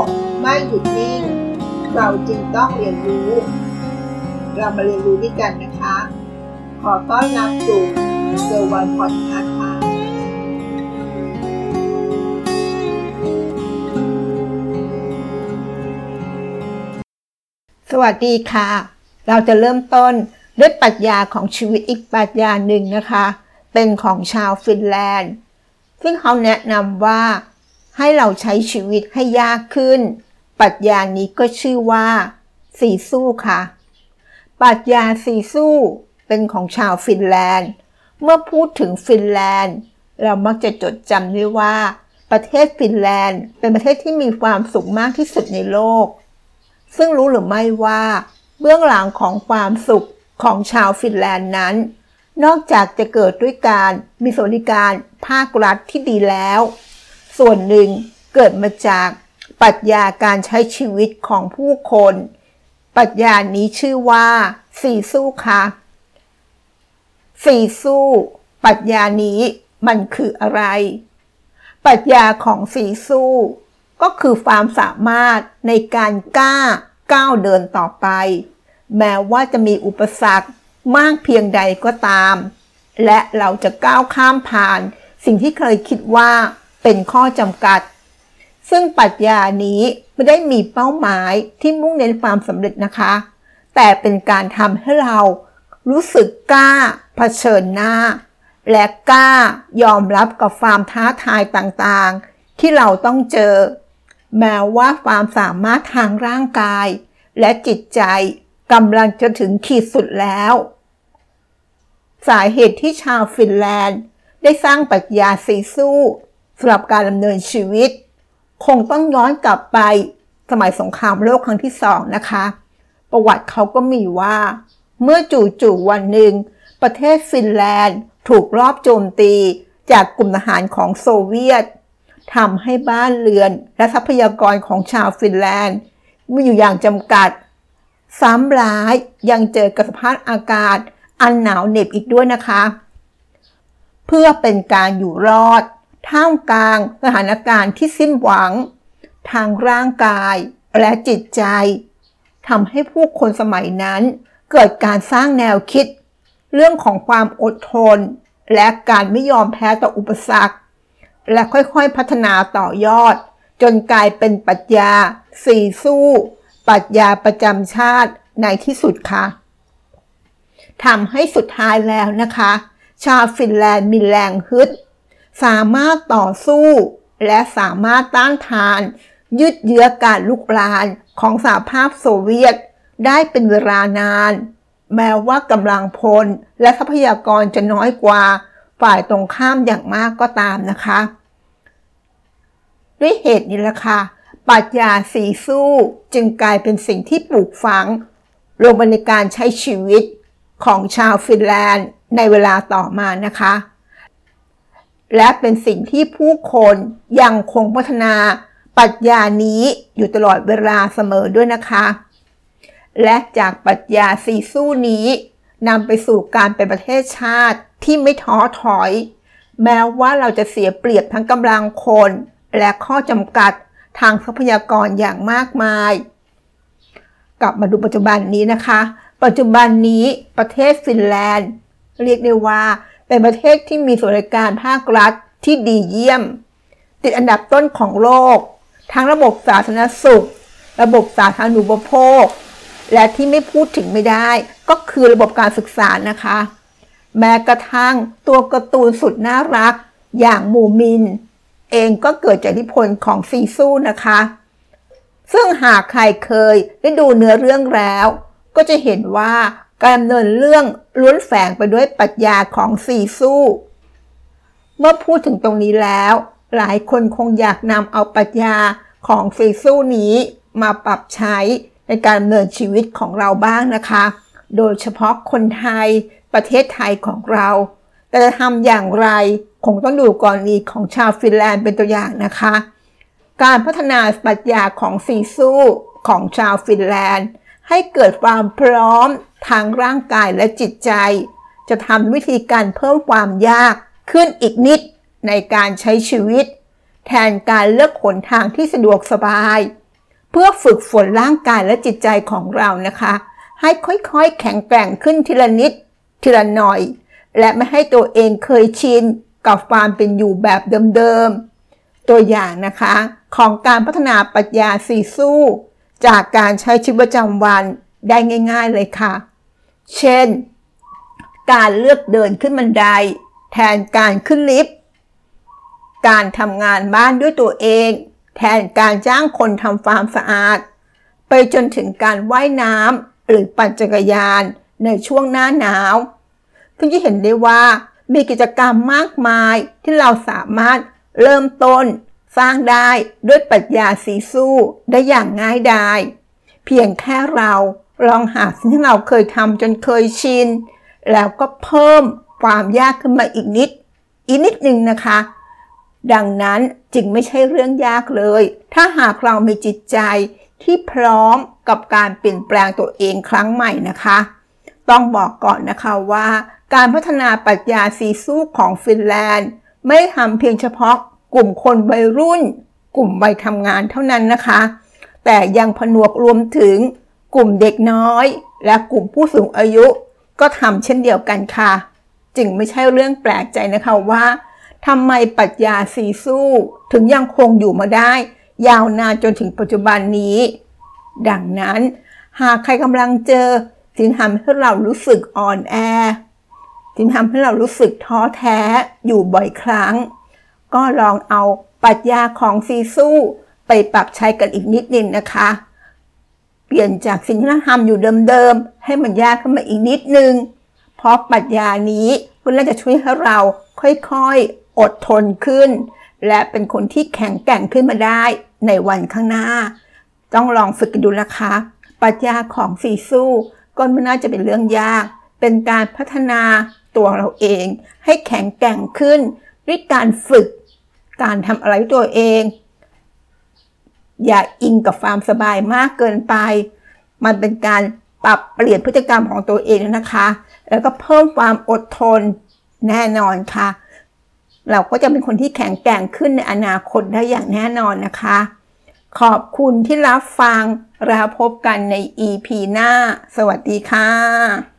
กไม่หยุดนิ่ง เราจึงต้องเรียนรู้ เรามาเรียนรู้ด้วยกันนะคะ ขอต้อนรับสู่เซอร์วันพอดคาส์ค่ะสวัสดีค่ะ เราจะเริ่มต้นด้วยปรัชญาของชีวิตอีกปรัชญาหนึ่งนะคะ เป็นของชาวฟินแลนด์ ซึ่งเขาแนะนำว่า ให้เราใช้ชีวิตให้ยากขึ้น ปรัชญานี้ก็ชื่อว่าสีสู้ค่ะ ปรัชญาสีสู้เป็นของชาวฟินแลนด์ เมื่อพูดถึงฟินแลนด์ เรามักจะจดจำได้ว่า ประเทศฟินแลนด์ เป็นประเทศที่มีความสุขมากที่สุดในโลก ซึ่งรู้หรือไม่ว่า เบื้องหลังของความสุขของชาวฟินแลนด์นั้น นอกจากจะเกิดด้วยการมีสวัสดิการภาครัฐที่ดีแล้ว ส่วนหนึ่งเกิดมาจากปรัชญาการใช้ชีวิตของผู้คน ปรัชญานี้ชื่อว่าสี่สู้ค่ะสี่สู้ปรัชญานี้มันคืออะไร ปรัชญาของสี่สู้ ก็คือความสามารถในการกล้าก้าวเดินต่อไป แม้ว่าจะมีอุปสรรคมากเพียงใดก็ตาม และเราจะก้าวข้ามผ่าน สิ่งที่เคยคิดว่า เป็นข้อจำกัด ซึ่งปรัชญานี้ไม่ได้มีเป้าหมายที่มุ่งเน้นความสำเร็จนะคะ แต่เป็นการทำให้เรารู้สึกกล้าเผชิญหน้า และกล้ายอมรับกับความท้าทายต่างๆ ที่เราต้องเจอ แม้ว่าความสามารถทางร่างกาย และจิตใจกำลังจะถึงขีดสุดแล้ว สาเหตุที่ชาวฟินแลนด์ ได้สร้างปรัชญาสีสู้ สำหรับการดำเนินชีวิต คงต้องย้อนกลับไปสมัยสงครามโลกครั้งที่สองนะคะ ประวัติเขาก็มีว่า เมื่อจู่ๆวันหนึ่ง ประเทศฟินแลนด์ถูกรอบโจมตีจากกลุ่มทหารของโซเวียตทำให้บ้านเรือนและทรัพยากรของชาวฟินแลนด์มีอยู่อย่างจำกัด ซ้ำร้ายยังเจอกับสภาพอากาศอันหนาวเหน็บอีกด้วยนะคะ เพื่อเป็นการอยู่รอด ท่ามกลางสถานการณ์ที่สิ้นหวัง ทางร่างกายและจิตใจทำให้ผู้คนสมัยนั้น เกิดการสร้างแนวคิด เรื่องของความอดทน และการไม่ยอมแพ้ต่ออุปสรรค และค่อยๆพัฒนาต่อยอด จนกลายเป็นปรัชญาสี่สู้ปรัชญาประจำชาติในที่สุดค่ะทำให้สุดท้ายแล้วนะคะ ชาวฟินแลนด์มีแรงฮึด สามารถต่อสู้ และสามารถต้านทาน ยืดเยื้อการลุกลานของสหภาพโซเวียต ได้เป็นเวลานาน แม้ว่ากำลังพลและทรัพยากรจะน้อยกว่า ฝ่ายตรงข้ามอย่างมากก็ตามนะคะ ด้วยเหตุนี้ละค่ะปรัชญาสีสู้จึงกลายเป็นสิ่งที่ปลูกฝัง ลงในการใช้ชีวิตของชาวฟินแลนด์ในเวลาต่อมานะคะ และเป็นสิ่งที่ผู้คนยังคงพัฒนาปรัชญานี้อยู่ตลอดเวลาเสมอด้วยนะคะ และจากปรัชญาสีสู้นี้นำไปสู่การเป็นประเทศชาติที่ไม่ท้อถอย แม้ว่าเราจะเสียเปรียบทั้งกำลังคน และข้อจำกัดทางทรัพยากรอย่างมากมาย กลับมาดูปัจจุบันนี้นะคะ ปัจจุบันนี้ประเทศฟินแลนด์ เรียกได้ว่า เป็นประเทศที่มีสวัสดิการภาครัฐที่ดีเยี่ยม ติดอันดับต้นของโลก ทั้งระบบสาธารณสุข ระบบสาธารณูปโภค และที่ไม่พูดถึงไม่ได้ ก็คือระบบการศึกษานะคะ แม้กระทั่งตัวการ์ตูนสุดน่ารัก อย่างมูมิน เองก็เกิดจากอิทธิพลของซีซูนะคะ ซึ่งหากใครเคยได้ดูเนื้อเรื่องแล้ว ก็จะเห็นว่า การดำเนินเรื่องล้วนแฝงไปด้วยปรัชญาของสี่สู้ เมื่อพูดถึงตรงนี้แล้ว หลายคนคงอยากนำเอาปรัชญาของสี่สู้นี้มาปรับใช้ในการดำเนินชีวิตของเราบ้างนะคะ โดยเฉพาะคนไทยประเทศไทยของเรา แต่จะทำอย่างไรคงต้องดูกรณีของชาวฟินแลนด์เป็นตัวอย่างนะคะ การพัฒนาปรัชญาของสีสู้ของชาวฟินแลนด์ ให้เกิดความพร้อม ทางร่างกายและจิตใจ จะทำวิธีการเพิ่มความยากขึ้นอีกนิดในการใช้ชีวิต แทนการเลือกหนทางที่สะดวกสบาย เพื่อฝึกฝนร่างกายและจิตใจของเรานะคะ ให้ค่อยๆ แข็งแกร่งขึ้นทีละนิด ทีละหน่อย และไม่ให้ตัวเองเคยชินกับความเป็นอยู่แบบเดิมๆ ตัวอย่างนะคะของการพัฒนาปัญญาสีสู้ จากการใช้ชีวิตประจำวันได้ง่าย ๆเลยค่ะ เช่น การเลือกเดินขึ้นบันได แทนการขึ้นลิฟต์ การทำงานบ้านด้วยตัวเอง แทนการจ้างคนทำความสะอาด ไปจนถึงการว่ายน้ำหรือปั่นจักรยานในช่วงหน้าหนาวซึ่งจะเห็นได้ว่ามีกิจกรรมมากมายที่เราสามารถเริ่มต้น สร้างได้ด้วยปรัชญาสีสู้ได้อย่างง่ายดาย เพียงแค่เรา ลองหาสิ่งที่เราเคยทำจนเคยชิน แล้วก็เพิ่มความยากขึ้นมาอีกนิด อีกนิดหนึ่งนะคะ ดังนั้นจึงไม่ใช่เรื่องยากเลย ถ้าหากเรามีจิตใจที่พร้อมกับการเปลี่ยนแปลงตัวเองครั้งใหม่นะคะ ต้องบอกก่อนนะคะว่า การพัฒนาปรัชญาสีสู้ของฟินแลนด์ ไม่ทำเพียงเฉพาะกลุ่มคนวัยรุ่น กลุ่มวัยทำงานเท่านั้นนะคะ แต่ยังผนวกรวมถึง กลุ่มเด็กน้อย และกลุ่มผู้สูงอายุ ก็ทำเช่นเดียวกันค่ะ จึงไม่ใช่เรื่องแปลกใจนะคะว่าทำไมปรัชญาสีสู้ถึงยังคงอยู่มาได้ ยาวนานจนถึงปัจจุบันนี้ ดังนั้น หากใครกำลังเจอสิ่งทำให้เรารู้สึกอ่อนแอจึงทำให้เรารู้สึกท้อแท้อยู่บ่อยครั้ง ก็ลองเอาปรัชญาของซีสู้ไปปรับใช้กันอีกนิดนึงนะคะ ปลี่ยนจากสิ่งที่เราทำอยู่เดิมๆ ให้มันยากขึ้นมาอีกนิดนึง เพราะปรัชญานี้คุณน่าจะช่วยให้เราค่อยๆ อดทนขึ้น และเป็นคนที่แข็งแกร่งขึ้นมาได้ในวันข้างหน้า ต้องลองฝึกกันดูนะคะ ปรัชญาของสีสู้ก็ไม่น่าจะเป็นเรื่องยาก เป็นการพัฒนาตัวเราเอง ให้แข็งแกร่งขึ้น ด้วยการฝึก การทำอะไรตัวเอง อย่าอิงกับความสบายมากเกินไป มันเป็นการปรับเปลี่ยนพฤติกรรมของตัวเองนะคะ แล้วก็เพิ่มความอดทนแน่นอนค่ะ เราก็จะเป็นคนที่แข็งแกร่งขึ้นในอนาคตได้อย่างแน่นอนนะคะ ขอบคุณที่รับฟังแล้วพบกันใน EP หน้า สวัสดีค่ะ